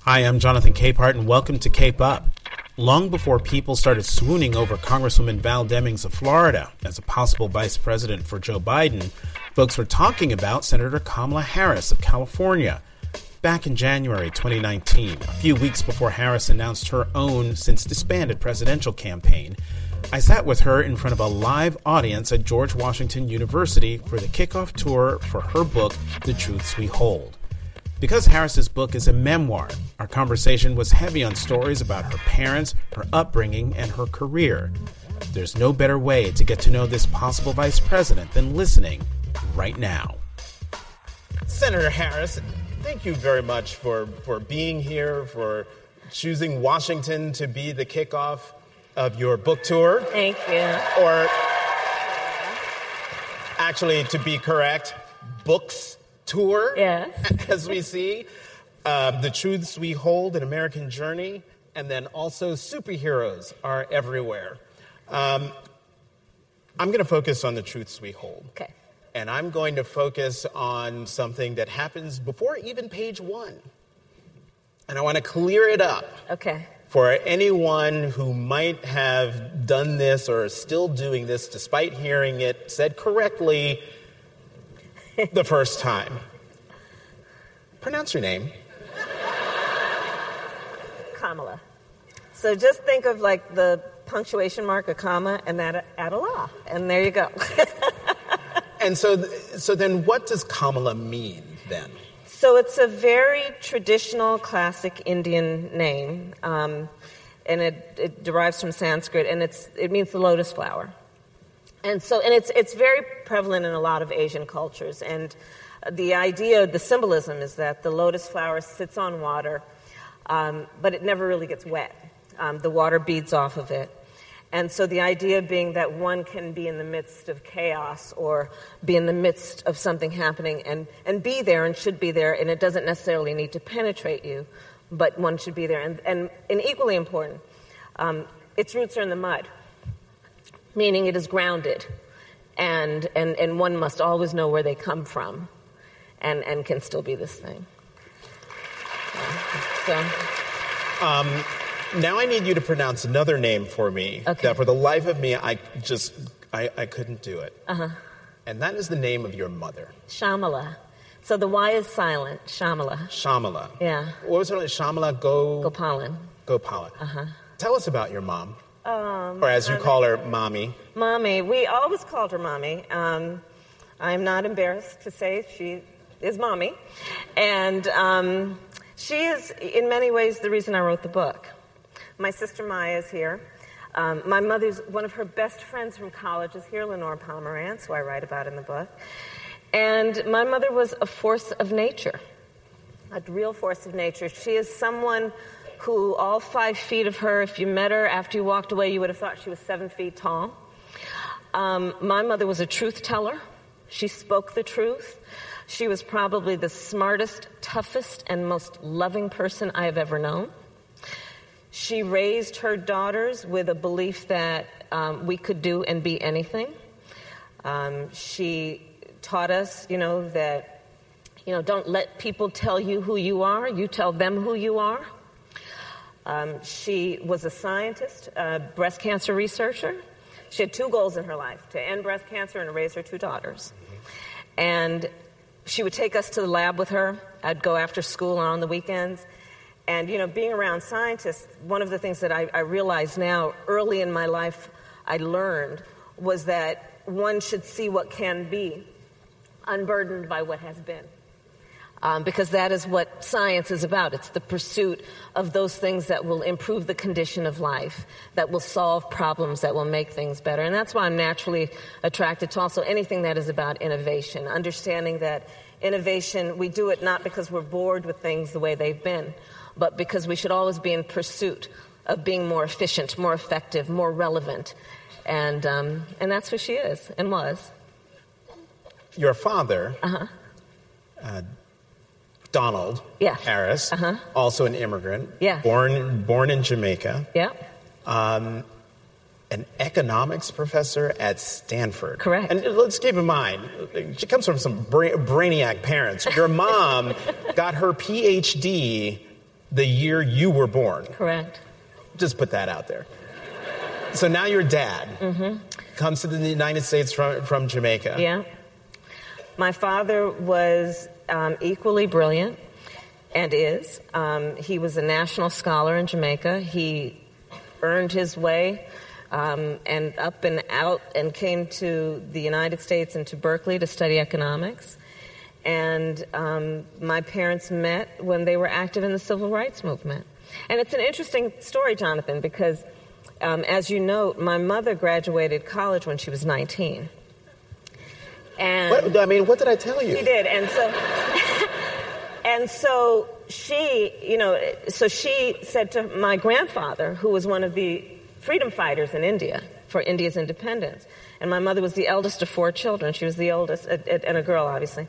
Hi, I'm Jonathan Capehart, and welcome to Cape Up. Long before people started swooning over Congresswoman Val Demings of Florida as a possible vice president for Joe Biden, folks were talking about Senator Kamala Harris of California. Back in January 2019, a few weeks before Harris announced her own since disbanded presidential campaign, I sat with her in front of a live audience at George Washington University for the kickoff tour for her book, The Truths We Hold. Because Harris's book is a memoir, our conversation was heavy on stories about her parents, her upbringing, and her career. There's no better way to get to know this possible vice president than listening right now. Senator Harris, thank you very much for, for being here, for choosing Washington to be the kickoff of your book tour. Thank you. Or, actually, to be correct, books tour, yes. as we see, uh, The Truths We Hold, An American Journey, and then also Superheroes Are Everywhere. Um, I'm going to focus on The Truths We Hold. Okay. And I'm going to focus on something that happens before even page one. And I want to clear it up. Okay. For anyone who might have done this or is still doing this despite hearing it said correctly the first time. Pronounce your name. Kamala. So just think of like the punctuation mark, a comma, and that add a la, and there you go. and so, so then, what does Kamala mean then? So it's a very traditional, classic Indian name, um, and it, it derives from Sanskrit, and it means the lotus flower. And so, and it's, it's very prevalent in a lot of Asian cultures. And the idea, the symbolism is that the lotus flower sits on water, um, but it never really gets wet. Um, the water beads off of it. And so the idea being that one can be in the midst of chaos or be in the midst of something happening and, and be there and should be there, and it doesn't necessarily need to penetrate you, but one should be there. And, and, and equally important, um, its roots are in the mud meaning it is grounded. And, and, and one must always know where they come from and, and can still be this thing. So. Um, now I need you to pronounce another name for me okay. that for the life of me I just I, I couldn't do it. Uh-huh. And that is the name of your mother. Shyamala. So the Y is silent. Shyamala. Shyamala. Yeah. What was her name? Shyamala Go Gopalan. Gopalan. Uh-huh. Tell us about your mom. Um, or as you call her, mommy. Mommy. We always called her mommy. Um, I'm not embarrassed to say she is mommy. And um, she is, in many ways, the reason I wrote the book. My sister Maya is here. Um, my mother's, one of her best friends from college is here, Lenore Pomerantz, who I write about in the book. And my mother was a force of nature, a real force of nature. She is someone who, all five feet of her, if you met her after you walked away, you would have thought she was seven feet tall. Um, my mother was a truth teller. She spoke the truth. She was probably the smartest, toughest, and most loving person I have ever known. She raised her daughters with a belief that um, we could do and be anything. Um, she taught us, you know, that, you know, don't let people tell you who you are, you tell them who you are. Um, she was a scientist, a breast cancer researcher. She had two goals in her life to end breast cancer and to raise her two daughters. And she would take us to the lab with her. I'd go after school and on the weekends. And, you know, being around scientists, one of the things that I, I realize now, early in my life, I learned was that one should see what can be, unburdened by what has been um, because that is what science is about. It's the pursuit of those things that will improve the condition of life, that will solve problems, that will make things better. And that's why I'm naturally attracted to also anything that is about innovation, understanding that innovation, we do it not because we're bored with things the way they've been, but because we should always be in pursuit of being more efficient, more effective, more relevant. And, um, and that's who she is and was. Your father. Uh-huh. Uh, Donald yes. Harris, uh-huh. also an immigrant, yes. born born in Jamaica. Yeah. Um, an economics professor at Stanford. Correct. And let's keep in mind, she comes from some bra- brainiac parents. Your mom got her PhD the year you were born. Correct. Just put that out there. So now your dad mm-hmm. comes to the United States from, from Jamaica. Yeah. My father was um, equally brilliant and is. Um, he was a national scholar in Jamaica. He earned his way um, and up and out and came to the United States and to Berkeley to study economics. And um, my parents met when they were active in the civil rights movement. And it's an interesting story, Jonathan, because um, as you note, my mother graduated college when she was 19. And what, I mean, what did I tell you? She did, and so, and so she, you know, so she said to my grandfather, who was one of the freedom fighters in India for India's independence, and my mother was the eldest of four children. She was the oldest, and a girl, obviously.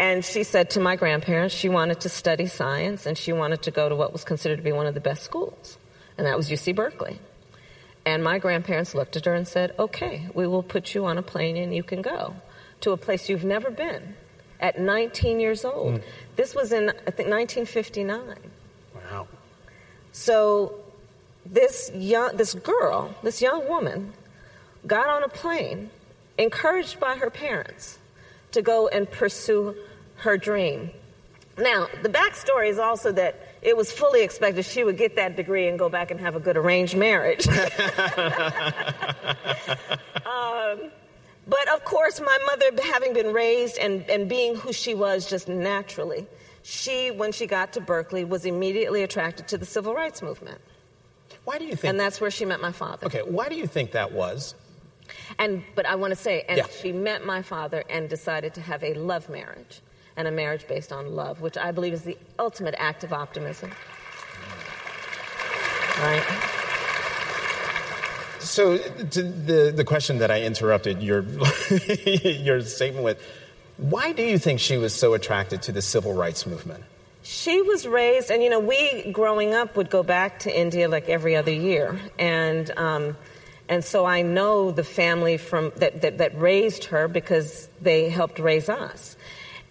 And she said to my grandparents she wanted to study science and she wanted to go to what was considered to be one of the best schools, and that was UC Berkeley. And my grandparents looked at her and said, Okay, we will put you on a plane and you can go to a place you've never been at 19 years old. Mm. This was in, I think, 1959. Wow. So this young, this girl, this young woman, got on a plane, encouraged by her parents, to go and pursue her dream. Now, the backstory is also that it was fully expected she would get that degree and go back and have a good arranged marriage. um, but of course, my mother, having been raised and, and being who she was just naturally, she, when she got to Berkeley, was immediately attracted to the civil rights movement. Why do you think? And that's where she met my father. Okay, why do you think that was? And but I want to say, and yeah. she met my father and decided to have a love marriage and a marriage based on love, which I believe is the ultimate act of optimism. Right. So the the question that I interrupted your your statement with, why do you think she was so attracted to the civil rights movement? She was raised, and you know, we growing up would go back to India like every other year, and um, and so I know the family from that, that, that raised her because they helped raise us,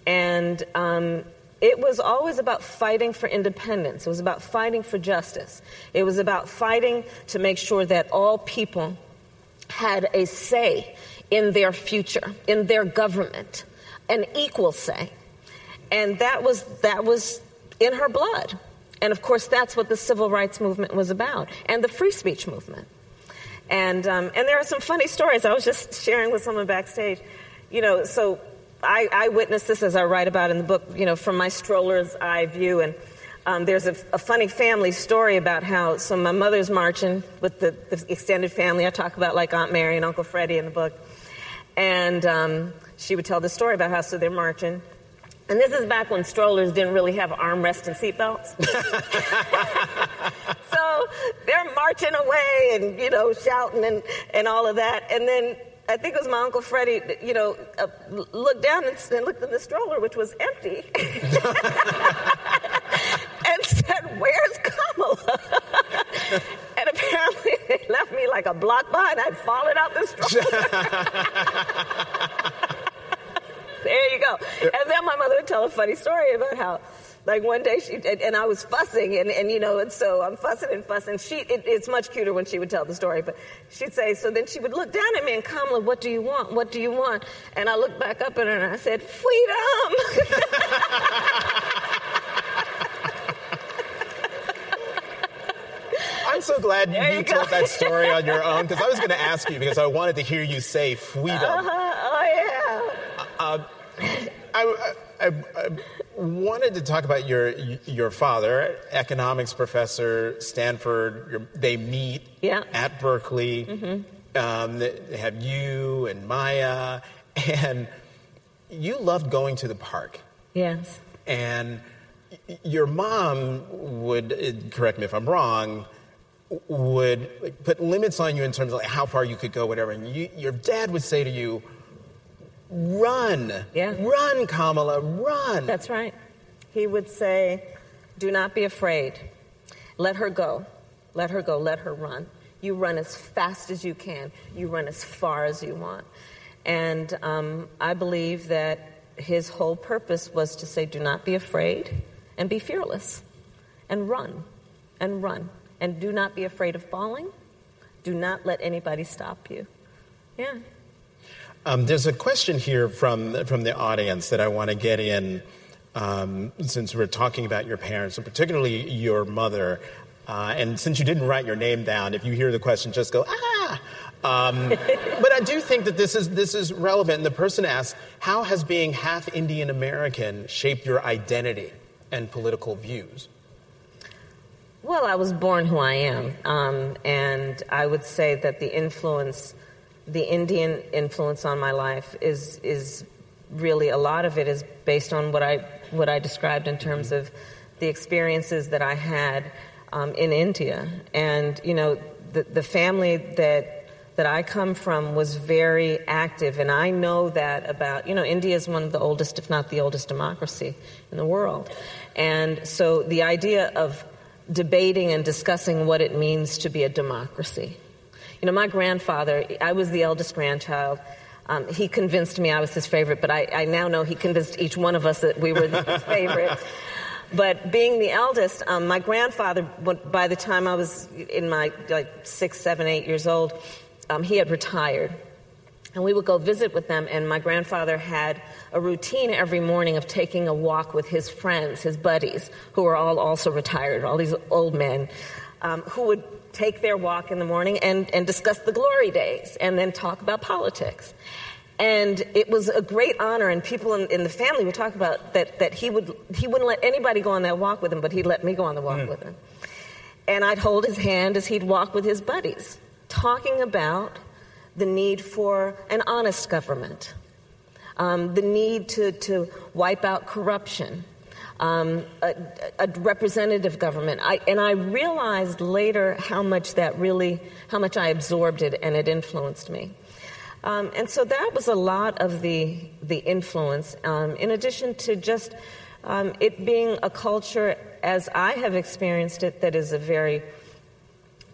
and um, it was always about fighting for independence. It was about fighting for justice. It was about fighting to make sure that all people had a say in their future, in their government, an equal say. And that was, that was in her blood. And of course, that's what the civil rights movement was about, and the free speech movement. And, um, and there are some funny stories. I was just sharing with someone backstage. You know, so I, I, witnessed this as I write about in the book, you know, from my stroller's eye view. And um, there's a, a, funny family story about how, so my mother's marching with the, the, extended family. I talk about like Aunt Mary and Uncle Freddie in the book. And um, she would tell the story about how, so they're marching. And this is back when strollers didn't really have armrests and seatbelts. so they're marching away and, you know, shouting and, and all of that. And then I think it was my Uncle Freddie, you know, uh, looked down and, and, looked in the stroller, which was empty, and said, Where's Kamala? and apparently they left me like a block behind. I'd fallen out the stroller. there you go. And then my mother would tell a funny story about how like one day she and I was fussing and, and you know and so I'm fussing and fussing. She it, it's much cuter when she would tell the story, but she'd say so. Then she would look down at me and Kamala, what do you want? What do you want? And I looked back up at her and I said, freedom. I'm so glad you, you told that story on your own because I was going to ask you because I wanted to hear you say freedom. Uh-huh. Oh yeah. Uh, I, I, I, wanted to talk about your your father, economics professor, Stanford. Your, they meet yeah. at Berkeley. Mm-hmm. Um, they have you and Maya, and you loved going to the park. Yes. And your mom would correct me if I'm wrong would put limits on you in terms of like how far you could go, whatever. And you, your dad would say to you, Run. Yeah. Run, Kamala, run. That's right. He would say, Do not be afraid. Let her go. Let her go. Let her run. You run as fast as you can. You run as far as you want. And um, I believe that his whole purpose was to say, do not be afraid and be fearless and run and run. And do not be afraid of falling. Do not let anybody stop you. Yeah. Um, there's a question here from, from the audience that I want to get in um, since we're talking about your parents, and particularly your mother. Uh, and since you didn't write your name down, if you hear the question, just go, ah! Um, but I do think that this is, this is relevant. And the person asks, How has being half Indian American shaped your identity and political views? Well, I was born who I am. Um, and I would say that the influence, the Indian influence on my life, is, is really a lot of it is based on what I, what I described in terms mm-hmm. of the experiences that I had um, in India. And, you know, the, the family that that I come from was very active, and I know that about, you know, India is one of the oldest, if not the oldest, democracy in the world. And so the idea of debating and discussing what it means to be a democracy. You know, my grandfather, I was the eldest grandchild. Um, he convinced me I was his favorite, but I, I, now know he convinced each one of us that we were his favorite. But being the eldest, um, my grandfather, by the time I was in my like six, seven, eight years old, um, he had retired. And we would go visit with them, and my grandfather had a routine every morning of taking a walk with his friends, his buddies, who were all also retired, all these old men, um, who would take their walk in the morning and, and discuss the glory days and then talk about politics. And it was a great honor, and people in, in, the family would talk about that, that he, would, he wouldn't let anybody go on that walk with him, but he'd let me go on the walk mm. with him. And I'd hold his hand as he'd walk with his buddies talking about the need for an honest government, um, the need to, to wipe out corruption, um, a, a, representative government. I, and I realized later how much that really, how much I absorbed it and it influenced me. Um, and so that was a lot of the, the influence, um, in addition to just um, it being a culture, as I have experienced it, that is a very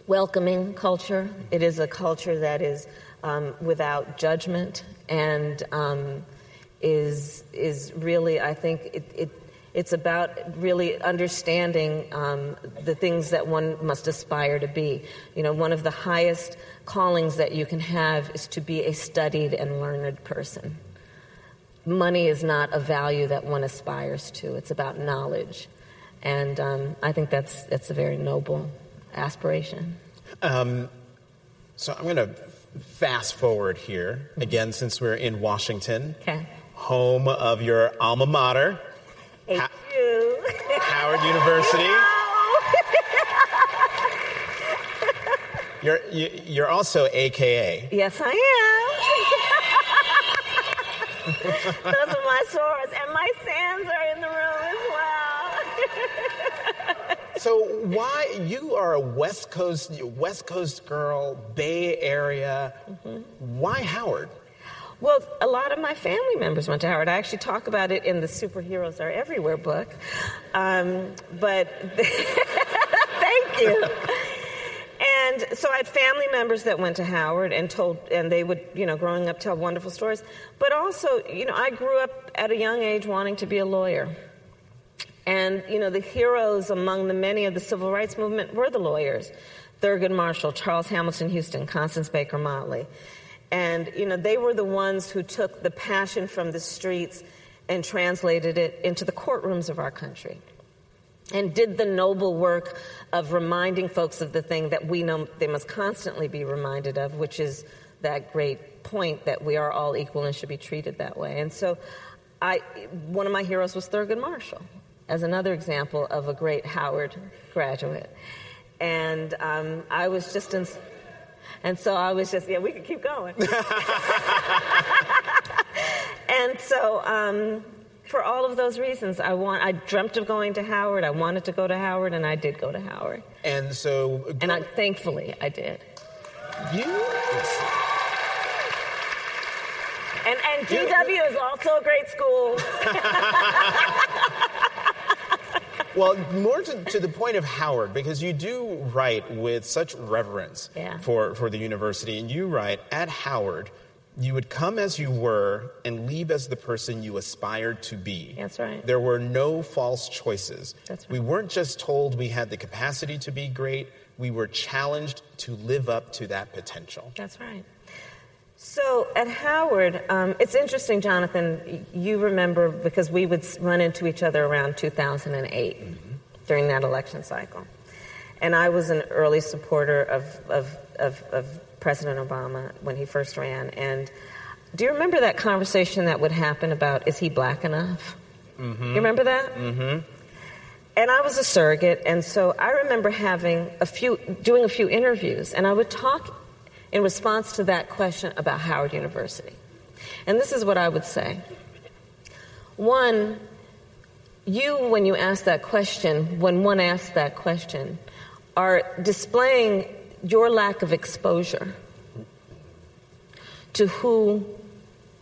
welcoming culture. It is a culture that is um, without judgment and um, is is really, I think, it, it it's about really understanding um, the things that one must aspire to be. You know, one of the highest callings that you can have is to be a studied and learned person. Money is not a value that one aspires to. It's about knowledge, and um, I think that's that's a very noble aspiration. Um, so I'm going to fast forward here again, since we're in Washington, okay. home of your alma mater, ha- Howard University. you're you, are you are also AKA. Yes, I am. Those are my sorors, and my sands are in the room as well. So why you are a West Coast West Coast girl, Bay Area? Mm-hmm. Why Howard? Well, a lot of my family members went to Howard. I actually talk about it in the Superheroes Are Everywhere book. Um, but thank you. and so I had family members that went to Howard and told, and they would, you know, growing up tell wonderful stories. But also, you know, I grew up at a young age wanting to be a lawyer. And, you know, the heroes among the many of the civil rights movement were the lawyers Thurgood Marshall, Charles Hamilton Houston, Constance Baker Motley. And, you know, they were the ones who took the passion from the streets and translated it into the courtrooms of our country and did the noble work of reminding folks of the thing that we know they must constantly be reminded of, which is that great point that we are all equal and should be treated that way. And so, I, one of my heroes was Thurgood Marshall as another example of a great Howard graduate. And um, I was just in, and so I was just, yeah, we could keep going. and so, um, for all of those reasons, I want. I dreamt of going to Howard. I wanted to go to Howard, and I did go to Howard. And so, and I, thankfully, I did. You. And, and GW is also a great school. well, more to, to, the point of Howard, because you do write with such reverence yeah. for, for the university, and you write at Howard, you would come as you were and leave as the person you aspired to be. That's right. There were no false choices. That's right. We weren't just told we had the capacity to be great, we were challenged to live up to that potential. That's right. So at Howard, um, it's interesting, Jonathan. You remember because we would run into each other around 2008 mm-hmm. during that election cycle. And I was an early supporter of, of, of, of President Obama when he first ran. And do you remember that conversation that would happen about is he black enough? Mm-hmm. You remember that? Mm-hmm. And I was a surrogate, and so I remember having a few, doing a few interviews, and I would talk in response to that question about Howard University. And this is what I would say. One, you, when you ask that question, when one asks that question, are displaying your lack of exposure to who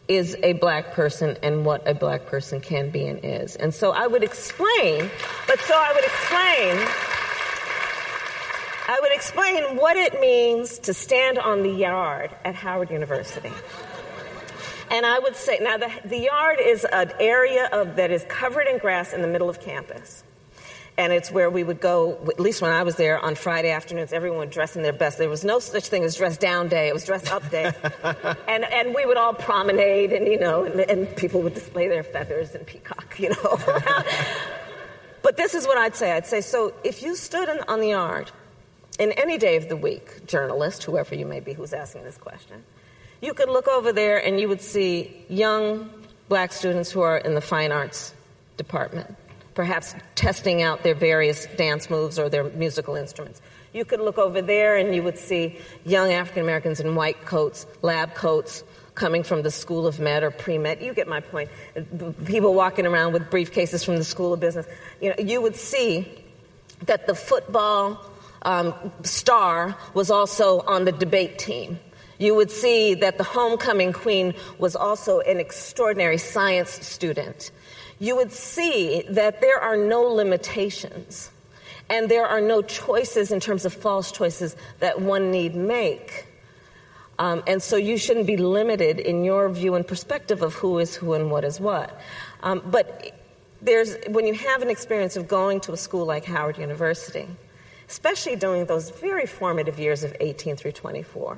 is a black person and what a black person can be and is. And so I would explain, but so I would explain, I would explain what it means to stand on the yard at Howard University. And I would say, now the, the yard is an area of, that is covered in grass in the middle of campus. And it's where we would go at least when i was there on friday afternoons everyone would dress in their best. There was no such thing as dress down day. It was dress up day. And, and we would all promenade and you know and, and people would display their feathers and peacock you know. But this is what i'd say. I'd say so if you stood in, on the yard in any day of the week journalist whoever you may be who's asking this question you could look over there and you would see young black students who are in the fine arts department perhaps testing out their various dance moves or their musical instruments. You could look over there and you would see young African Americans in white coats, lab coats, coming from the School of Med or pre med. You get my point. People walking around with briefcases from the School of Business. You know, you would see that the football um, star was also on the debate team. You would see that the homecoming queen was also an extraordinary science student you would see that there are no limitations and there are no choices in terms of false choices that one need make. Um, and so you shouldn't be limited in your view and perspective of who is who and what is what. Um, but there's, when you have an experience of going to a school like Howard University, especially during those very formative years of 18 through 24,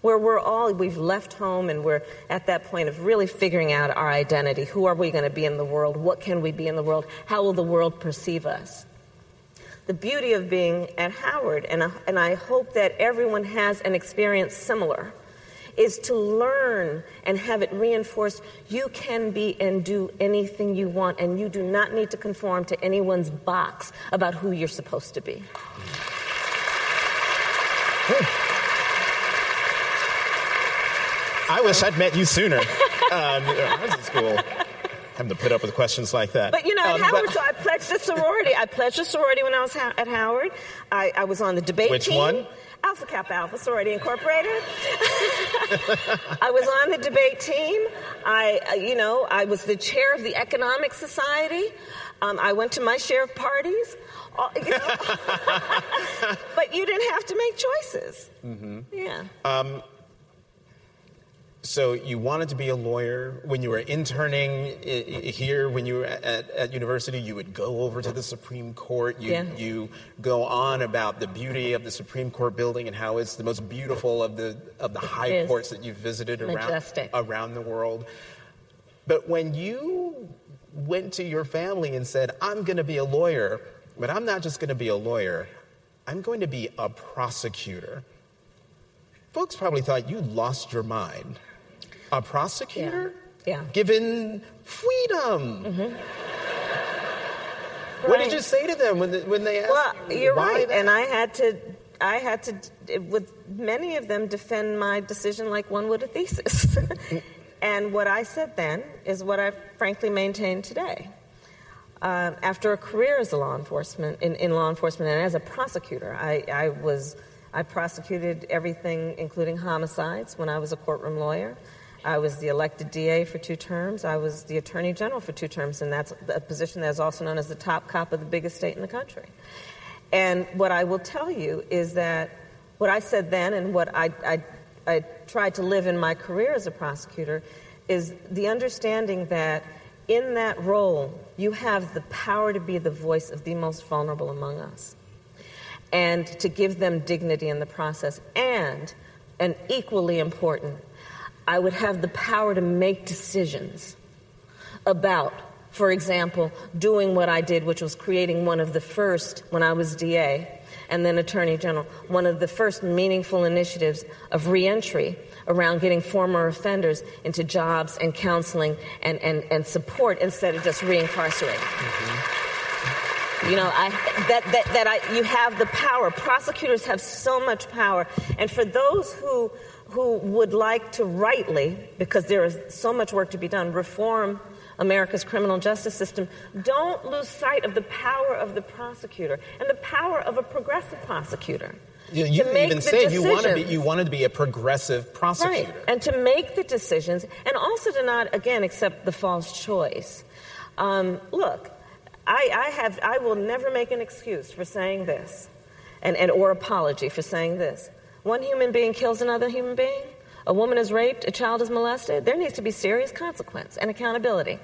where we're all, we've left home and we're at that point of really figuring out our identity. Who are we going to be in the world? What can we be in the world? How will the world perceive us? The beauty of being at Howard, and, and I hope that everyone has an experience similar, is to learn and have it reinforced you can be and do anything you want, and you do not need to conform to anyone's box about who you're supposed to be. I wish I'd met you sooner. um, I was in school. Having to put up with questions like that. But you know, at um, Howard, but, so I pledged a sorority. I pledged a sorority when I was ha- at Howard. I, I, was on the debate Which team. Which one? Alpha Kappa Alpha Sorority Incorporated. I was on the debate team. I, uh, you know, I was the chair of the Economic Society. Um, I went to my share of parties. Uh, you know. but you didn't have to make choices. Mm-hmm. Yeah. Um, so you wanted to be a lawyer. When you were interning here when you were at, at university you would go over to the supreme court. You, yeah. you go on about the beauty of the supreme court building and how it's the most beautiful of the of the high courts that you've visited around, around the world. But when you went to your family and said i'm going to be a lawyer but i'm not just going to be a lawyer i'm going to be a prosecutor. Folks probably thought you lost your mind a prosecutor? Yeah. yeah. Given freedom. Mm-hmm. What did you say to them when, the, when they asked? Well, you're right, that? and I had to, I had to, with many of them, defend my decision like one would a thesis. and what I said then is what I frankly maintain today. Uh, after a career as a law enforcement, in, in law enforcement, and as a prosecutor, I, I was, I prosecuted everything, including homicides, when I was a courtroom lawyer. I was the elected DA for two terms. I was the Attorney General for two terms, and that's a position that is also known as the top cop of the biggest state in the country. And what I will tell you is that what I said then and what I, I, I tried to live in my career as a prosecutor is the understanding that in that role, you have the power to be the voice of the most vulnerable among us and to give them dignity in the process. And, an equally important, I would have the power to make decisions about, for example, doing what I did, which was creating one of the first, when I was DA and then Attorney General, one of the first meaningful initiatives of reentry around getting former offenders into jobs and counseling and, and, and support instead of just reincarcerating. Mm-hmm. You know, I, that, that, that I, you have the power. Prosecutors have so much power. And for those who, who would like to rightly, because there is so much work to be done, reform America's criminal justice system, don't lose sight of the power of the prosecutor and the power of a progressive prosecutor. You, you even said you want to be you wanted to be a progressive prosecutor, right? And to make the decisions, and also to not again accept the false choice. Um, look, I, I, have I will never make an excuse for saying this, and, and or apology for saying this. One human being kills another human being. A woman is raped. A child is molested. There needs to be serious consequence and accountability.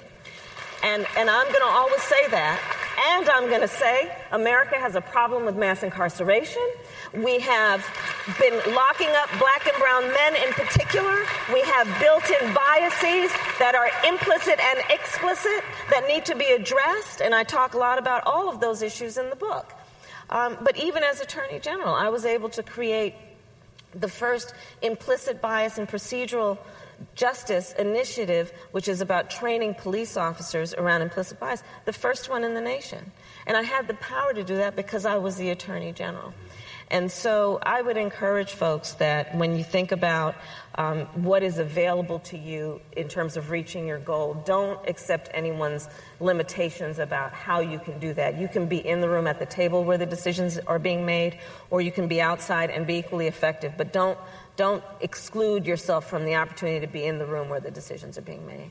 And, and I'm going to always say that. And I'm going to say America has a problem with mass incarceration. We have been locking up black and brown men in particular. We have built in biases that are implicit and explicit that need to be addressed. And I talk a lot about all of those issues in the book. Um, but even as Attorney General, I was able to create the first implicit bias and procedural Justice initiative, which is about training police officers around implicit bias, the first one in the nation. And I had the power to do that because I was the Attorney General. And so I would encourage folks that when you think about um, what is available to you in terms of reaching your goal, don't accept anyone's limitations about how you can do that. You can be in the room at the table where the decisions are being made, or you can be outside and be equally effective, but don't don't exclude yourself from the opportunity to be in the room where the decisions are being made.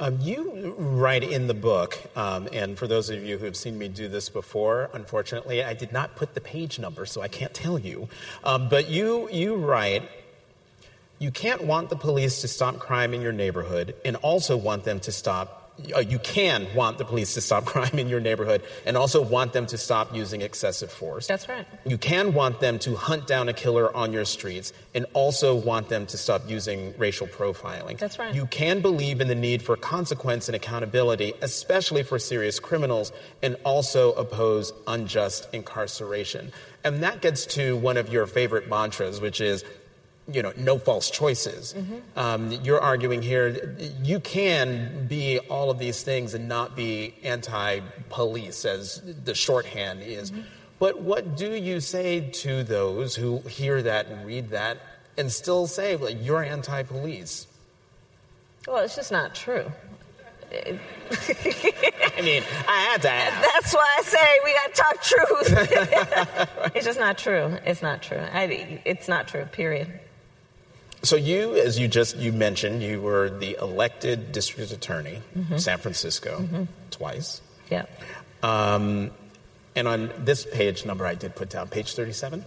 Um, you write in the book, um, and for those of you who have seen me do this before, unfortunately, I did not put the page number, so I can't tell you. Um, but you, you write, you can't want the police to stop crime in your neighborhood and also want them to stop Uh, you can want the police to stop crime in your neighborhood and also want them to stop using excessive force. That's right. You can want them to hunt down a killer on your streets and also want them to stop using racial profiling. That's right. You can believe in the need for consequence and accountability, especially for serious criminals, and also oppose unjust incarceration. And that gets to one of your favorite mantras, which is you know, no false choices. Mm-hmm. Um, you're arguing here you can be all of these things and not be anti-police, as the shorthand is. Mm-hmm. But what do you say to those who hear that and read that and still say, well, you're anti-police? Well, it's just not true. I mean, I had to ask. That's why I say we got to talk truth. it's just not true. It's not true. I, it's not true, period. So you, as you just you mentioned, you were the elected district attorney, mm-hmm. San Francisco, mm-hmm. twice. Yeah. Um, and on this page number, I did put down page thirty-seven.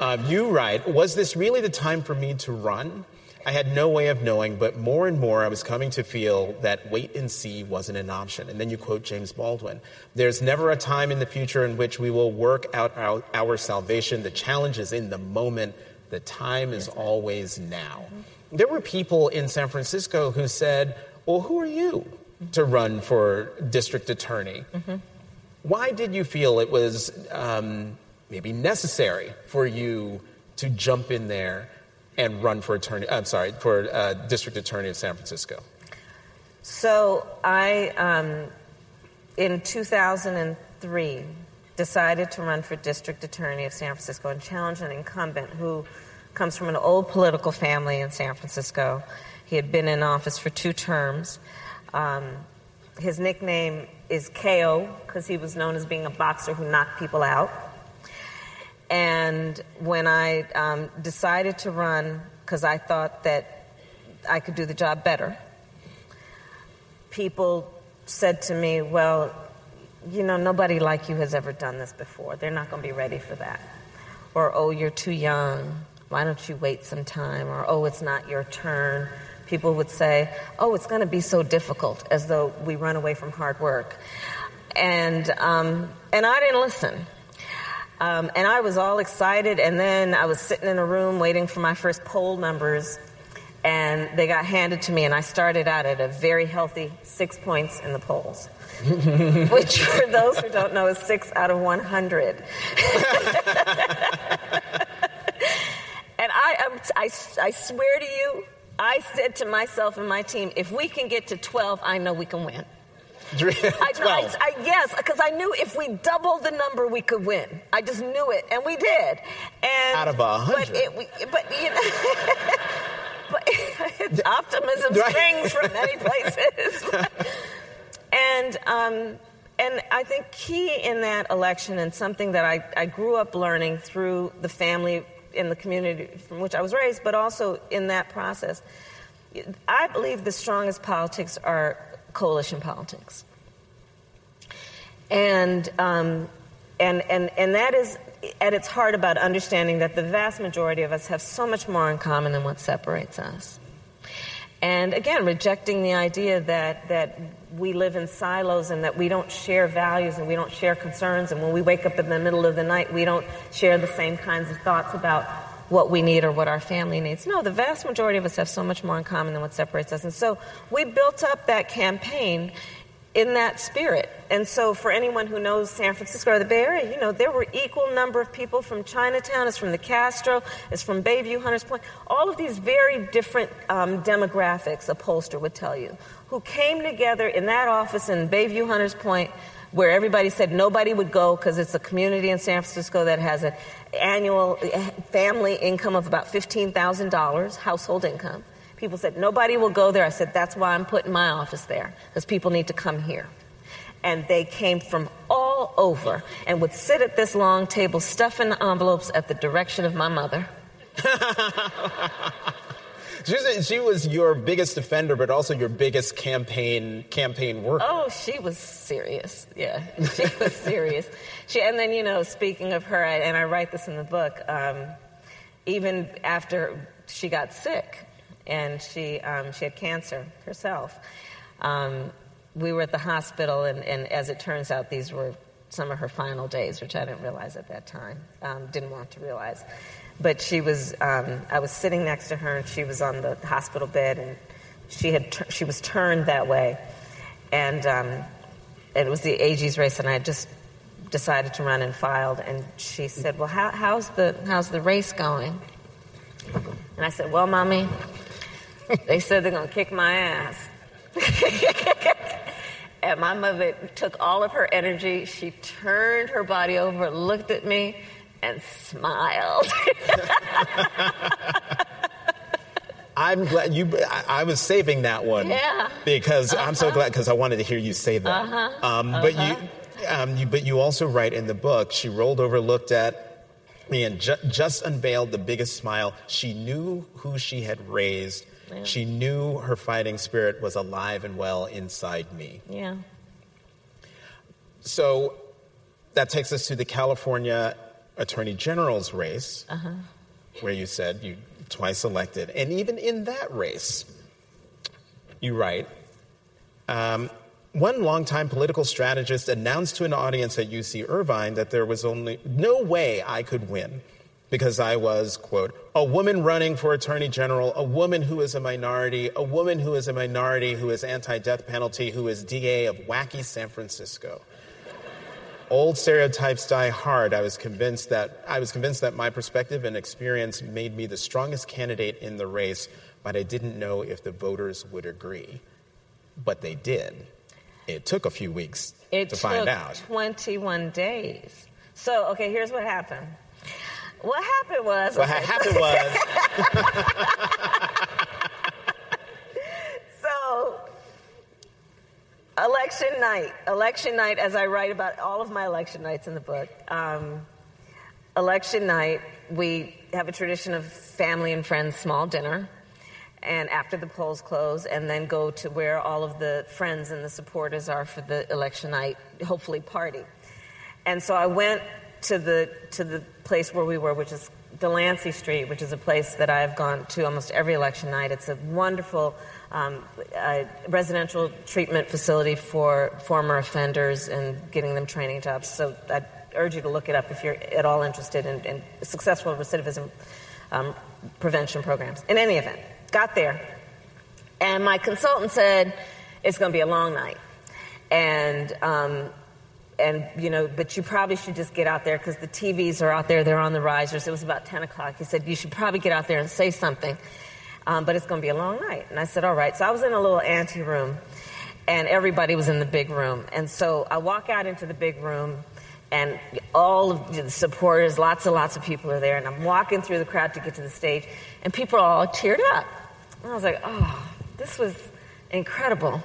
Uh, you write, "Was this really the time for me to run?" I had no way of knowing, but more and more I was coming to feel that wait and see wasn't an option. And then you quote James Baldwin There's never a time in the future in which we will work out our, our salvation. The challenge is in the moment. The time is always now. There were people in San Francisco who said, Well, who are you to run for district attorney? Mm-hmm. Why did you feel it was um, maybe necessary for you to jump in there and run for attorney? I'm sorry, for uh, district attorney of San Francisco. So I, um, in 2003, decided to run for district attorney of San Francisco and challenge an incumbent who comes from an old political family in San Francisco. He had been in office for two terms. Um, his nickname is KO because he was known as being a boxer who knocked people out. And when I um, decided to run, because I thought that I could do the job better. People said to me, Well, you know, nobody like you has ever done this before. They're not going to be ready for that. Or, Oh, you're too young. Why don't you wait some time? Or, Oh, it's not your turn. People would say, Oh, it's going to be so difficult, as though we run away from hard work. And, um, and I didn't listen. Um, and I was all excited, and then I was sitting in a room waiting for my first poll numbers, and they got handed to me, and I started out at a very healthy six points in the polls. which, for those who don't know, is six out of 100. I, I, swear to you, I said to myself and my team, if we can get to 12, I know we can win. I, I, I, yes, because I knew if we doubled the number, we could win. I just knew it, and we did. And out of a hundred, but, but you know. but optimism springs from many places. and um, and I think key in that election, and something that I, I grew up learning through the family in the community from which I was raised, but also in that process, I believe the strongest politics are coalition politics. And, um, and, and, and that is at its heart about understanding that the vast majority of us have so much more in common than what separates us. And again, rejecting the idea that, that we live in silos and that we don't share values and we don't share concerns, and when we wake up in the middle of the night, we don't share the same kinds of thoughts about what we need or what our family needs. No, the vast majority of us have so much more in common than what separates us. And so we built up that campaign in that spirit. And so for anyone who knows San Francisco or the Bay Area, you know, there were equal number of people from Chinatown, it's from the Castro, it's from Bayview, Hunters Point, all of these very different um, demographics, a pollster would tell you, who came together in that office in Bayview, Hunters Point, where everybody said nobody would go because it's a community in San Francisco that has an annual eh, family income of about $15,000, household income. People said, nobody will go there. I said, that's why I'm putting my office there, because people need to come here. And they came from all over and would sit at this long table stuffing envelopes at the direction of my mother. She was your biggest defender, but also your biggest campaign campaign worker. Oh, she was serious. Yeah, she was serious. She, and then you know, speaking of her, and I write this in the book. Um, even after she got sick, and she um, she had cancer herself, um, we were at the hospital, and, and as it turns out, these were some of her final days, which I didn't realize at that time. Um, didn't want to realize. But she was, um, I was sitting next to her, and she was on the hospital bed, and she had, she was turned that way, and um, it was the AG's race, and I just decided to run and filed, and she said, "Well, how, how's the how's the race going?" And I said, "Well, mommy, they said they're gonna kick my ass." and my mother took all of her energy. She turned her body over, looked at me, and smiled. I'm glad you. I, I, was saving that one. Yeah. Because uh-huh. I'm so glad because I wanted to hear you say that. Uh-huh. Um, uh-huh. But you, um, you, but you also write in the book. She rolled over, looked at me, and ju- just unveiled the biggest smile. She knew who she had raised. Yeah. She knew her fighting spirit was alive and well inside me. Yeah. So that takes us to the California attorney general's race, uh-huh. where you said you twice elected, and even in that race, you write. Um, one longtime political strategist announced to an audience at UC Irvine that there was only no way I could win because I was, quote, a woman running for attorney general, a woman who is a minority, a woman who is a minority who is anti death penalty, who is DA of wacky San Francisco old stereotypes die hard. I was convinced that I was convinced that my perspective and experience made me the strongest candidate in the race, but I didn't know if the voters would agree. But they did. It took a few weeks it to find out. 21 days. So, okay, here's what happened. What happened was. What happened was. so Election night. Election night, as I write about all of my election nights in the book. Um, election night, we have a tradition of family and friends small dinner. and after the polls close, and then go to where all of the friends and the supporters are for the election night, hopefully party. And so I went to the to the place where we were, which is Delancey Street, which is a place that I've gone to almost every election night. It's a wonderful um, uh, residential treatment facility for former offenders and getting them training jobs. So I urge you to look it up if you're at all interested in, in successful recidivism um, prevention programs. In any event, got there, and my consultant said it's going to be a long night, and um, and you know, but you probably should just get out there because the TVs are out there. They're on the risers. It was about 10 o'clock. He said you should probably get out there and say something, um, but it's going to be a long night. And I said, all right. So I was in a little ante room, and everybody was in the big room. And so I walk out into the big room, and all of the supporters, lots and lots of people are there. And I'm walking through the crowd to get to the stage, and people are all teared up. And I was like, oh, this was incredible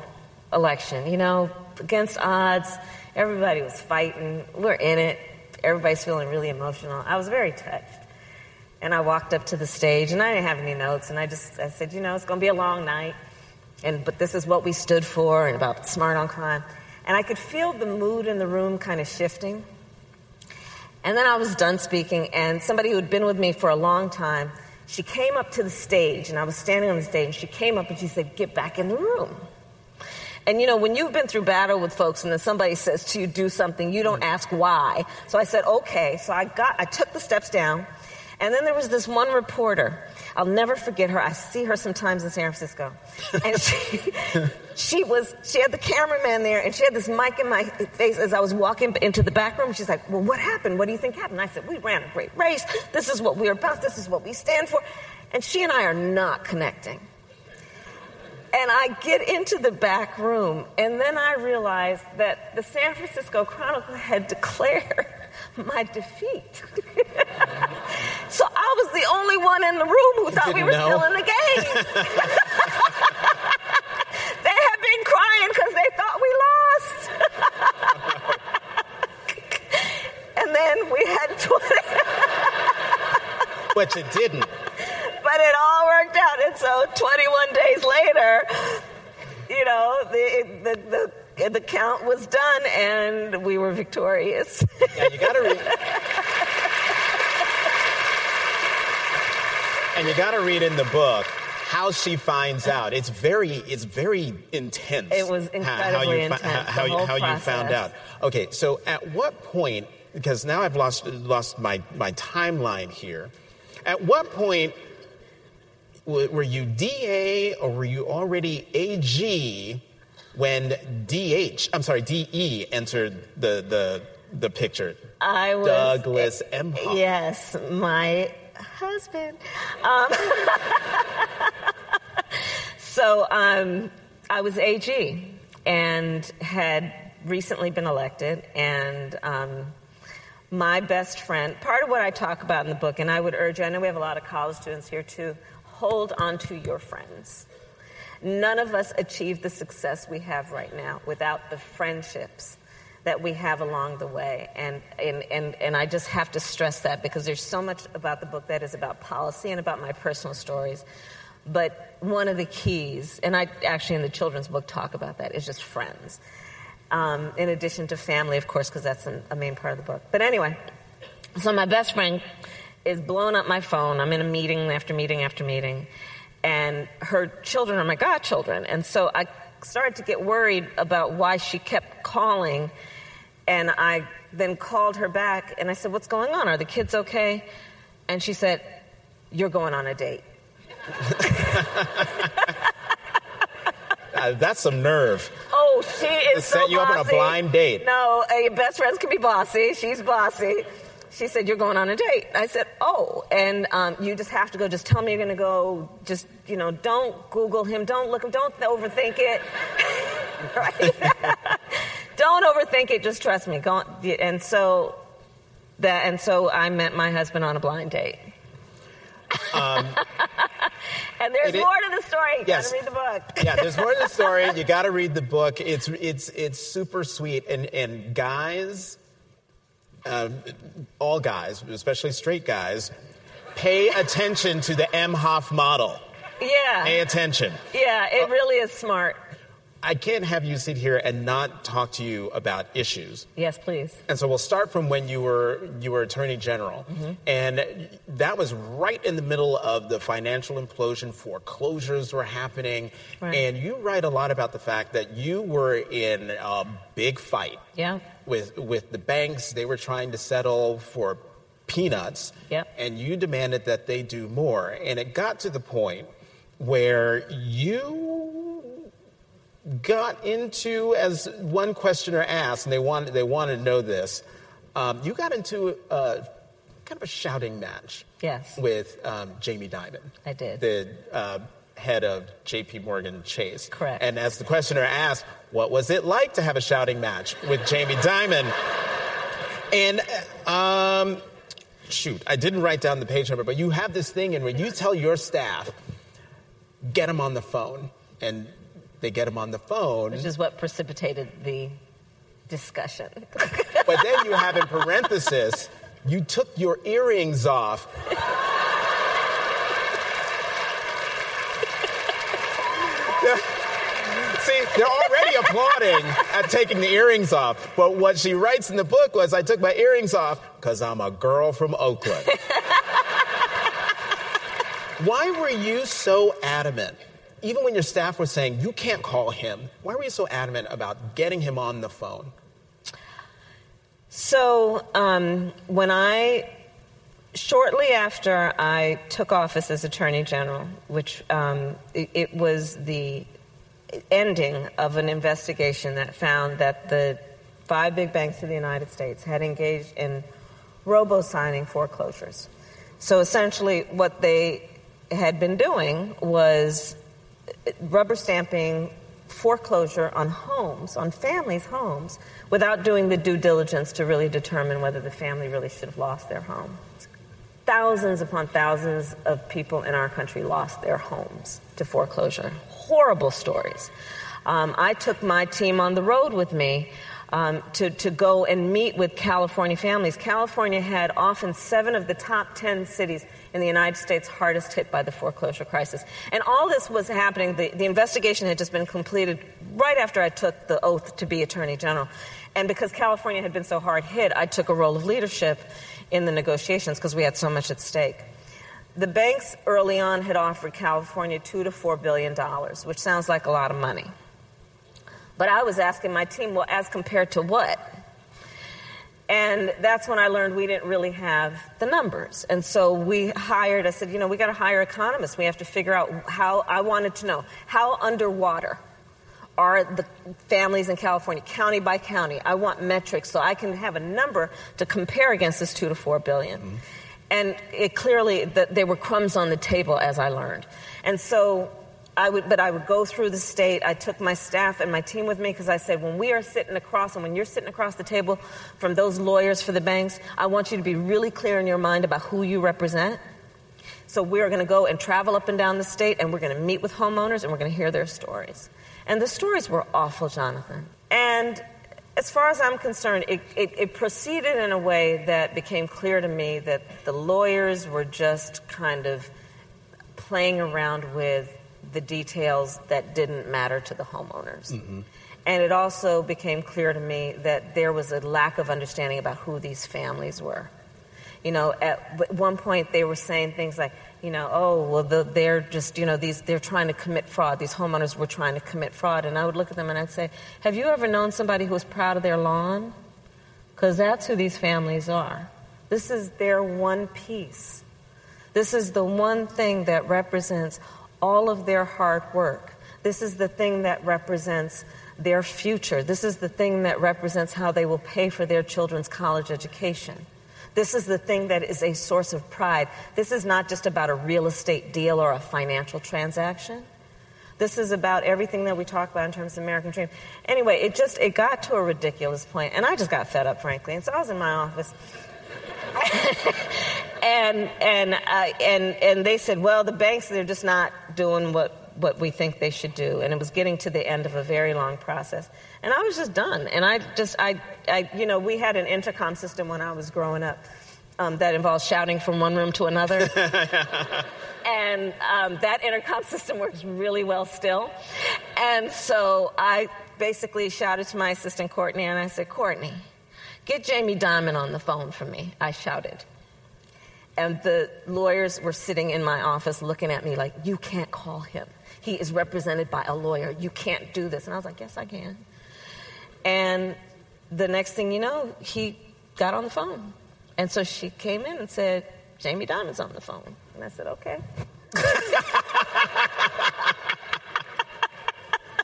election. You know, against odds Everybody was fighting. We're in it. Everybody's feeling really emotional. I was very touched. And I walked up to the stage, and I didn't have any notes. And I just I said, you know, it's going to be a long night, and but this is what we stood for, and about smart on crime. And I could feel the mood in the room kind of shifting. And then I was done speaking, and somebody who had been with me for a long time, she came up to the stage, and I was standing on the stage, and she came up and she said, Get back in the room. And you know, when you've been through battle with folks and then somebody says to you, do something, you don't ask why. So I said, okay. So I got, I took the steps down. And then there was this one reporter. I'll never forget her. I see her sometimes in San Francisco. And she, she was, she had the cameraman there and she had this mic in my face as I was walking into the back room. She's like, well, what happened? What do you think happened? I said, we ran a great race. This is what we're about. This is what we stand for. And she and I are not connecting. And I get into the back room, and then I realize that the San Francisco Chronicle had declared my defeat. so I was the only one in the room who thought we were know. still in the game. they had been crying because they thought we lost. and then we had 20. but you didn't but it all worked out. And so 21 days later, you know, the, the, the, the count was done and we were victorious. yeah, you got to read. and you got to read in the book how she finds out. It's very, it's very intense. It was incredibly how, how you, how, how you found out. Okay, so at what point? Because now I've lost lost my my timeline here. At what point were you DA or were you already AG when DH, I'm sorry, DE entered the, the, the picture? I was. Douglas M. Yes, my husband. Um, so um, I was AG and had recently been elected, and um, my best friend, part of what I talk about in the book, and I would urge you, I know we have a lot of college students here too hold on to your friends. None of us achieve the success we have right now without the friendships that we have along the way. And, and, and, and I just have to stress that because there's so much about the book that is about policy and about my personal stories. But one of the keys, and I actually in the children's book talk about that, is just friends. Um, in addition to family, of course, because that's an, a main part of the book. But anyway, so my best friend is blowing up my phone. I'm in a meeting after meeting after meeting, and her children are my godchildren. And so I started to get worried about why she kept calling. And I then called her back and I said, What's going on? Are the kids okay? And she said, You're going on a date. uh, that's some nerve. Oh, she is to so set you bossy. up on a blind date. No, uh, your best friends can be bossy. She's bossy she said, You're going on a date. I said, Oh, and um, you just have to go. Just tell me you're going to go. Just, you know, don't Google him. Don't look him. Don't overthink it. right? don't overthink it. Just trust me. Go on. And so, that, and so I met my husband on a blind date. Um, and there's more to the story. You yes. gotta read the book. yeah, there's more to the story. You gotta read the book. It's it's it's super sweet. And and guys, uh, all guys, especially straight guys, pay attention to the Emhoff model. Yeah. Pay attention. Yeah, it really is smart. I can't have you sit here and not talk to you about issues. Yes, please. And so we'll start from when you were you were Attorney General, and that was right in the middle of the financial implosion. Foreclosures were happening, Right. and you write a lot about the fact that you were in a big fight Yeah. With with the banks. They were trying to settle for peanuts, Yep. and you demanded that they do more. And it got to the point where you got into, as one questioner asked, and they wanted they wanted to know this. Um, you got into a kind of a shouting match. Yes. With um, Jamie Dimon. I did. The uh, head of J.P. Morgan Chase. Correct. And as the questioner asked, what was it like to have a shouting match with Jamie Dimon? And um, shoot, I didn't write down the page number, but you have this thing in where you tell your staff, get them on the phone, and they get them on the phone. Which is what precipitated the discussion. But then you have in parenthesis, you took your earrings off. They're already applauding at taking the earrings off. But what she writes in the book was, I took my earrings off because I'm a girl from Oakland. Why were you so adamant? Even when your staff was saying, you can't call him, why were you so adamant about getting him on the phone? So, um, when I, shortly after I took office as Attorney General, which um, it, it was the ending of an investigation that found that the five big banks of the United States had engaged in robo signing foreclosures. So, essentially, what they had been doing was rubber stamping foreclosure on homes, on families' homes, without doing the due diligence to really determine whether the family really should have lost their home. Thousands upon thousands of people in our country lost their homes to foreclosure. Horrible stories. Um, I took my team on the road with me um, to, to go and meet with California families. California had often seven of the top 10 cities in the United States hardest hit by the foreclosure crisis. And all this was happening, the, the investigation had just been completed right after I took the oath to be Attorney General. And because California had been so hard hit, I took a role of leadership in the negotiations because we had so much at stake. The banks early on had offered California two to four billion dollars, which sounds like a lot of money. But I was asking my team, well, as compared to what? And that's when I learned we didn't really have the numbers. And so we hired, I said, you know, we got to hire economists. We have to figure out how, I wanted to know, how underwater are the families in California, county by county? I want metrics so I can have a number to compare against this two to four billion. Mm-hmm. And it clearly, that there were crumbs on the table as I learned. And so I would, but I would go through the state. I took my staff and my team with me because I said, when we are sitting across and when you're sitting across the table from those lawyers for the banks, I want you to be really clear in your mind about who you represent. So we're going to go and travel up and down the state and we're going to meet with homeowners and we're going to hear their stories. And the stories were awful, Jonathan. And as far as I'm concerned, it, it, it proceeded in a way that became clear to me that the lawyers were just kind of playing around with the details that didn't matter to the homeowners. Mm-hmm. And it also became clear to me that there was a lack of understanding about who these families were. You know, at one point they were saying things like, you know, oh, well, the, they're just, you know, these, they're trying to commit fraud. These homeowners were trying to commit fraud. And I would look at them and I'd say, have you ever known somebody who was proud of their lawn? Because that's who these families are. This is their one piece. This is the one thing that represents all of their hard work. This is the thing that represents their future. This is the thing that represents how they will pay for their children's college education. This is the thing that is a source of pride. This is not just about a real estate deal or a financial transaction. This is about everything that we talk about in terms of American dream. Anyway, it just it got to a ridiculous point, and I just got fed up, frankly. And so I was in my office, and and uh, and and they said, well, the banks they're just not doing what what we think they should do, and it was getting to the end of a very long process, and I was just done. And I just I I you know we had an intercom system when I was growing up. um, that involves shouting from one room to another. and um, that intercom system works really well still. And so I basically shouted to my assistant, Courtney, and I said, Courtney, get Jamie Dimon on the phone for me. I shouted. And the lawyers were sitting in my office looking at me like, You can't call him. He is represented by a lawyer. You can't do this. And I was like, Yes, I can. And the next thing you know, he got on the phone. And so she came in and said, Jamie Dimon's on the phone. And I said, Okay.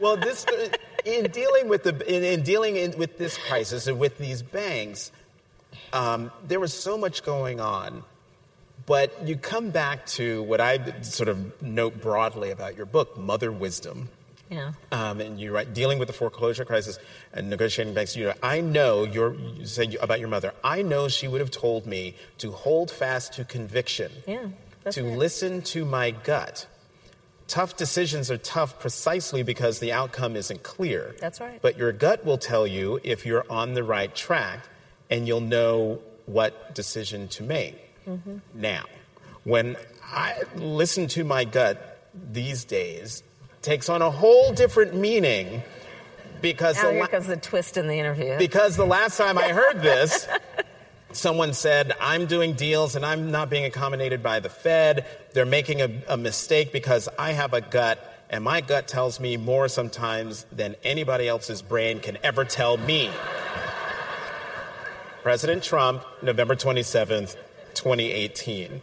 well, this in dealing with the in, in dealing in, with this crisis and with these banks, um, there was so much going on. But you come back to what I sort of note broadly about your book, Mother Wisdom. Yeah. Um, and you write, dealing with the foreclosure crisis and negotiating banks. You know, I know your, you say about your mother. I know she would have told me to hold fast to conviction. Yeah. to listen to my gut. Tough decisions are tough precisely because the outcome isn't clear. That's right. But your gut will tell you if you're on the right track, and you'll know what decision to make. Mm-hmm. Now, when I listen to my gut these days, takes on a whole different meaning because now the comes the twist in the interview. Because the last time I heard this, someone said, I'm doing deals and I'm not being accommodated by the Fed. They're making a, a, mistake because I have a gut, and my gut tells me more sometimes than anybody else's brain can ever tell me. President Trump, November 27th, 2018.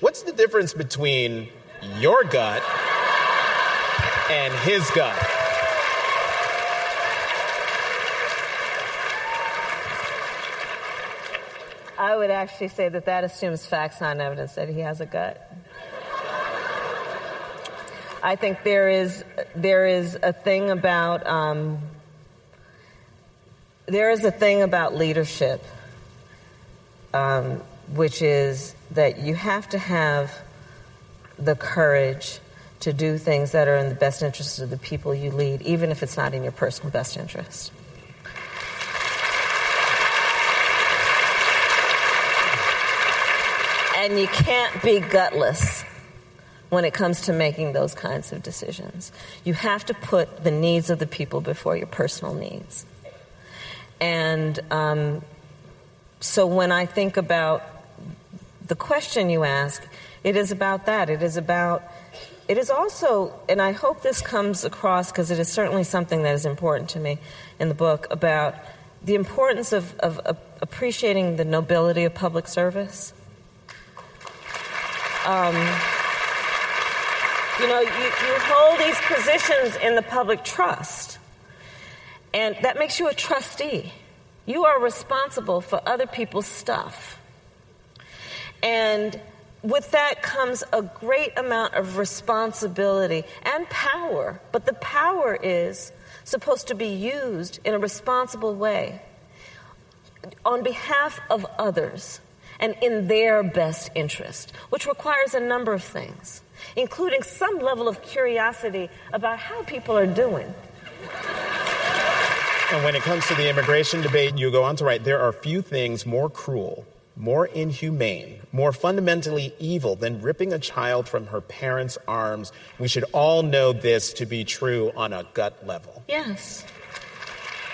What's the difference between your gut and his gut? I would actually say that that assumes facts, not evidence, that he has a gut. I think there is there is a thing about um, there is a thing about leadership um, which is that you have to have the courage to do things that are in the best interest of the people you lead, even if it's not in your personal best interest. And you can't be gutless when it comes to making those kinds of decisions. You have to put the needs of the people before your personal needs. And um, so when I think about the question you ask, it is about that. It is about, it is also, and I hope this comes across because it is certainly something that is important to me in the book, about the importance of, of, appreciating the nobility of public service. Um, you know, you, you hold these positions in the public trust, and that makes you a trustee. You are responsible for other people's stuff. And with that comes a great amount of responsibility and power, but the power is supposed to be used in a responsible way on behalf of others and in their best interest, which requires a number of things, including some level of curiosity about how people are doing. And when it comes to the immigration debate, you go on to write there are few things more cruel, more inhumane, more fundamentally evil than ripping a child from her parents' arms. We should all know this to be true on a gut level. Yes.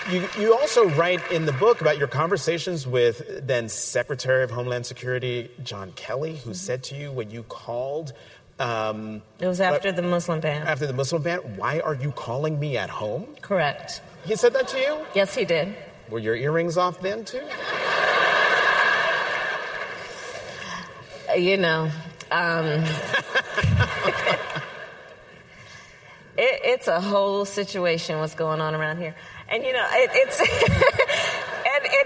You, you also write in the book about your conversations with then Secretary of Homeland Security John Kelly, who mm-hmm. said to you when you called, um, it was after uh, the Muslim ban. After the Muslim ban, why are you calling me at home? Correct. He said that to you? Yes, he did. Were your earrings off then, too? You know, um, it, it's a whole situation what's going on around here. And, you know, it, it's.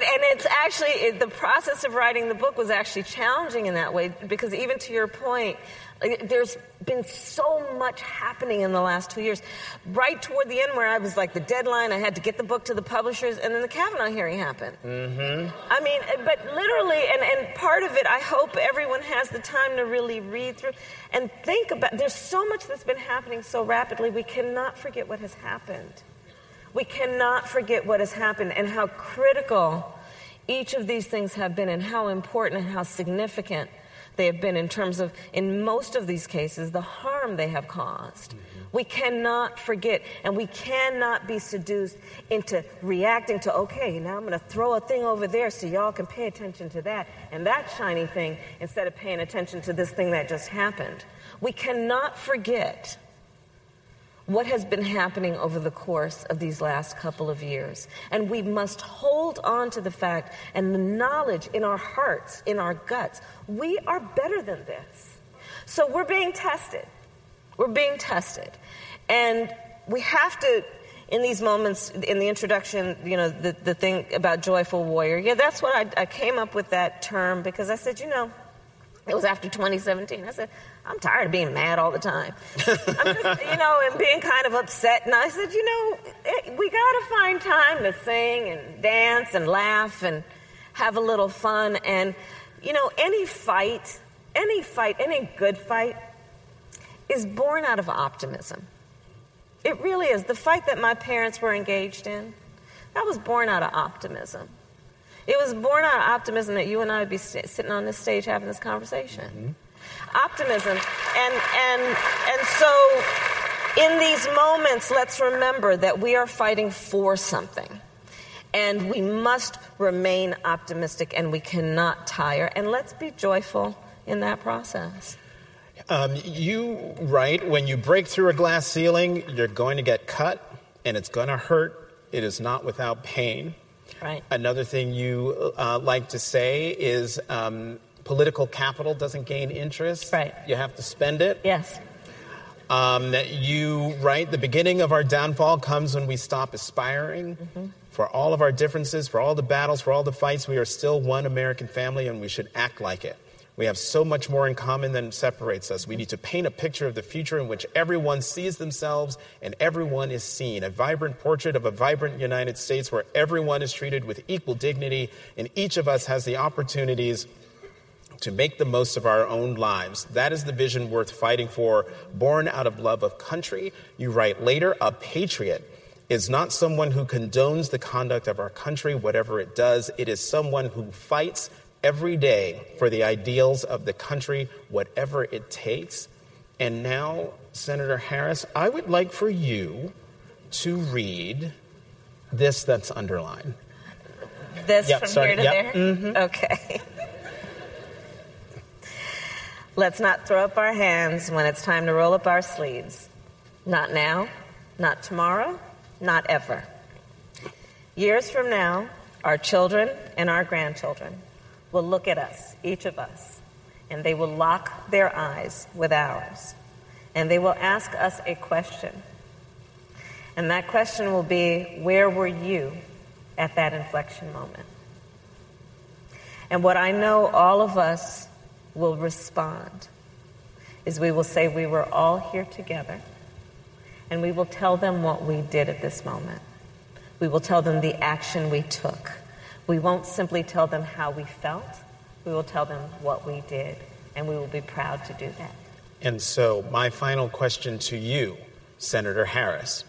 and, it's actually, it, the process of writing the book was actually challenging in that way because, even to your point, like, there's been so much happening in the last two years. Right toward the end, where I was like the deadline, I had to get the book to the publishers, and then the Kavanaugh hearing happened. Mm-hmm. I mean, but literally, and, and part of it, I hope everyone has the time to really read through and think about. There's so much that's been happening so rapidly, we cannot forget what has happened. We cannot forget what has happened and how critical each of these things have been and how important and how significant they have been in terms of, in most of these cases, the harm they have caused. Mm-hmm. We cannot forget, and we cannot be seduced into reacting to, okay, now I'm going to throw a thing over there so y'all can pay attention to that and that shiny thing instead of paying attention to this thing that just happened. We cannot forget what has been happening over the course of these last couple of years. And we must hold on to the fact and the knowledge in our hearts, in our guts, we are better than this. So we're being tested. We're being tested. And we have to, in these moments, in the introduction, you know, the, the thing about joyful warrior, yeah, that's what I, I came up with that term because I said, you know, it was after 2017. I said, I'm tired of being mad all the time. I'm just, you know, and being kind of upset. And I said, you know, it, we got to find time to sing and dance and laugh and have a little fun. And, you know, any fight, any fight, any good fight is born out of optimism. It really is. The fight that my parents were engaged in, that was born out of optimism. It was born out of optimism that you and I would be sitting on this stage having this conversation. Mm-hmm optimism. And, and, and so, in these moments, let's remember that we are fighting for something. And we must remain optimistic and we cannot tire. And let's be joyful in that process. Um, you write when you break through a glass ceiling, you're going to get cut and it's going to hurt. It is not without pain. Right. Another thing you uh, like to say is um, political capital doesn't gain interest. Right. You have to spend it. Yes. Um, you right. The beginning of our downfall comes when we stop aspiring. Mm-hmm. For all of our differences, for all the battles, for all the fights, we are still one American family, and we should act like it. We have so much more in common than separates us. We need to paint a picture of the future in which everyone sees themselves and everyone is seen. A vibrant portrait of a vibrant United States where everyone is treated with equal dignity and each of us has the opportunities to make the most of our own lives. That is the vision worth fighting for, born out of love of country. You write later, a patriot is not someone who condones the conduct of our country, whatever it does. It is someone who fights every day for the ideals of the country, whatever it takes. And now, Senator Harris, I would like for you to read this that's underlined. This yep, from sorry, here to yep. there? Mm-hmm. Okay. Let's not throw up our hands when it's time to roll up our sleeves. Not now, not tomorrow, not ever. Years from now, our children and our grandchildren will look at us, each of us, and they will lock their eyes with ours. And they will ask us a question. And that question will be Where were you at that inflection moment? And what I know all of us will respond is we will say we were all here together and we will tell them what we did at this moment. We will tell them the action we took. We won't simply tell them how we felt, we will tell them what we did, and we will be proud to do that. And so, my final question to you, Senator Harris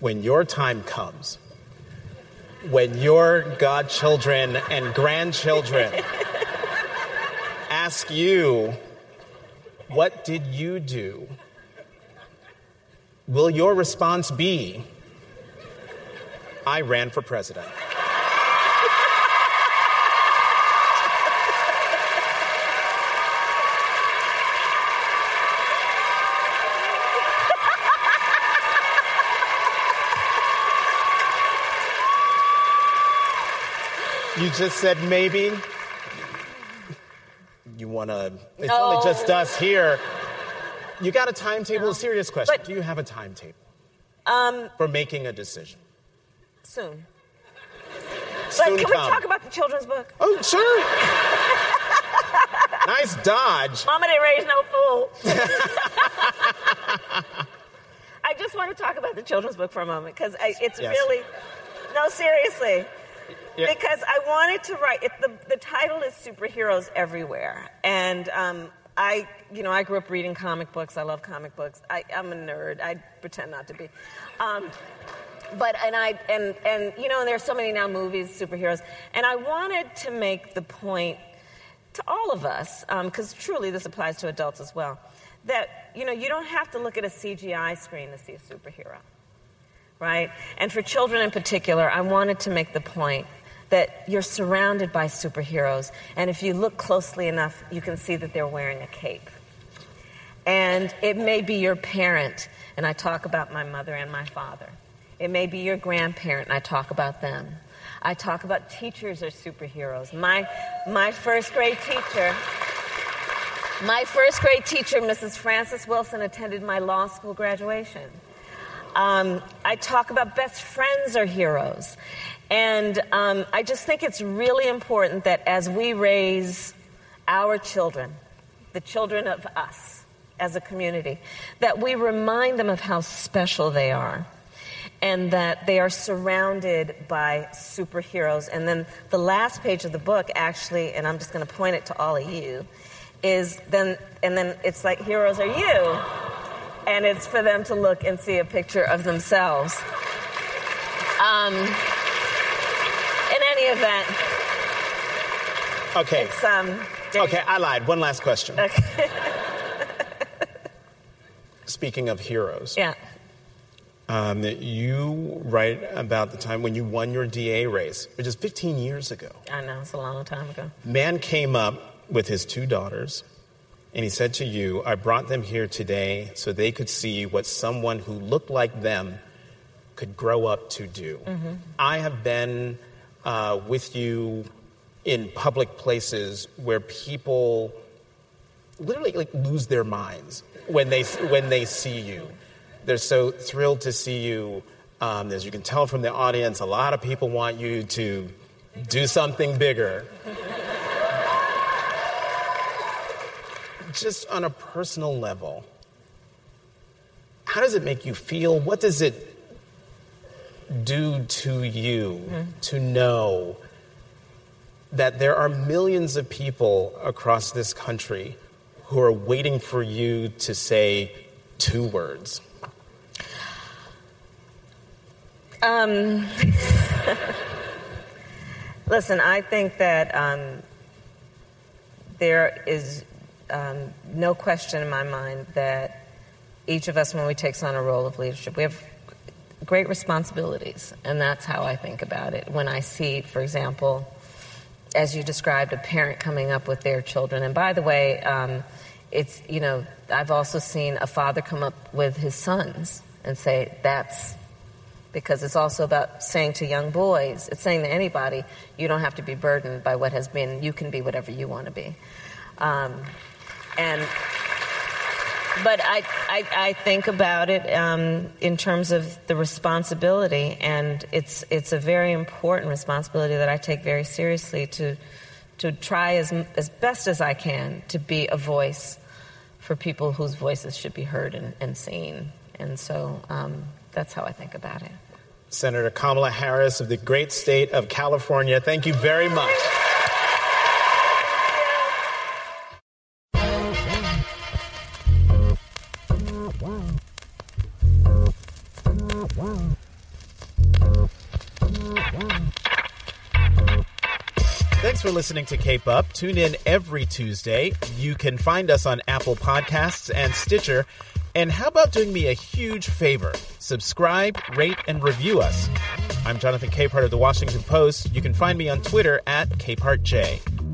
when your time comes, when your godchildren and grandchildren ask you, What did you do? Will your response be, I ran for president? You just said maybe you want to, it's no. only just us here. You got a timetable? No. A serious question. But, Do you have a timetable um, for making a decision? Soon. Soon can come. we talk about the children's book? Oh, sure. nice dodge. Mama didn't raise no fool. I just want to talk about the children's book for a moment because it's yes. really, no, seriously. Yeah. Because I wanted to write. It, the the title is superheroes everywhere, and um, I you know I grew up reading comic books. I love comic books. I, am a nerd. I pretend not to be. Um, but and I and and you know, and there's so many now movies, superheroes, and I wanted to make the point to all of us, because um, truly this applies to adults as well, that you know you don't have to look at a CGI screen to see a superhero, right? And for children in particular, I wanted to make the point that you're surrounded by superheroes, and if you look closely enough, you can see that they're wearing a cape. And it may be your parent, and I talk about my mother and my father. It may be your grandparent, and I talk about them. I talk about teachers are superheroes. My, my first grade teacher, my first grade teacher, Mrs. Frances Wilson, attended my law school graduation. Um, I talk about best friends are heroes. And um, I just think it's really important that as we raise our children, the children of us as a community, that we remind them of how special they are and that they are surrounded by superheroes. And then the last page of the book, actually, and I'm just going to point it to all of you, is then, and then it's like, heroes are you. And it's for them to look and see a picture of themselves. Um, in any event, okay. It's, um, okay, I lied. One last question. Okay. Speaking of heroes. Yeah. Um, you write about the time when you won your DA race, which is 15 years ago. I know, it's a long time ago. Man came up with his two daughters, and he said to you, I brought them here today so they could see what someone who looked like them could grow up to do. Mm-hmm. I have been uh, with you in public places where people literally like lose their minds when they when they see you they're so thrilled to see you. Um, as you can tell from the audience, a lot of people want you to do something bigger. Just on a personal level, how does it make you feel? What does it do to you mm-hmm. to know that there are millions of people across this country who are waiting for you to say two words? Um, listen, I think that um, there is um, no question in my mind that each of us, when we take on a role of leadership, we have great responsibilities, and that's how I think about it. When I see, for example, as you described, a parent coming up with their children, and by the way, um, it's you know I've also seen a father come up with his sons and say that's because it's also about saying to young boys, it's saying to anybody, you don't have to be burdened by what has been, you can be whatever you want to be. Um, and but I, I, I, think about it um, in terms of the responsibility, and it's it's a very important responsibility that I take very seriously to to try as as best as I can to be a voice for people whose voices should be heard and, and seen, and so um, that's how I think about it. Senator Kamala Harris of the great state of California. Thank you very much. For listening to Cape Up. Tune in every Tuesday. You can find us on Apple Podcasts and Stitcher. And how about doing me a huge favor? Subscribe, rate, and review us. I'm Jonathan Capehart of the Washington Post. You can find me on Twitter at CapehartJ.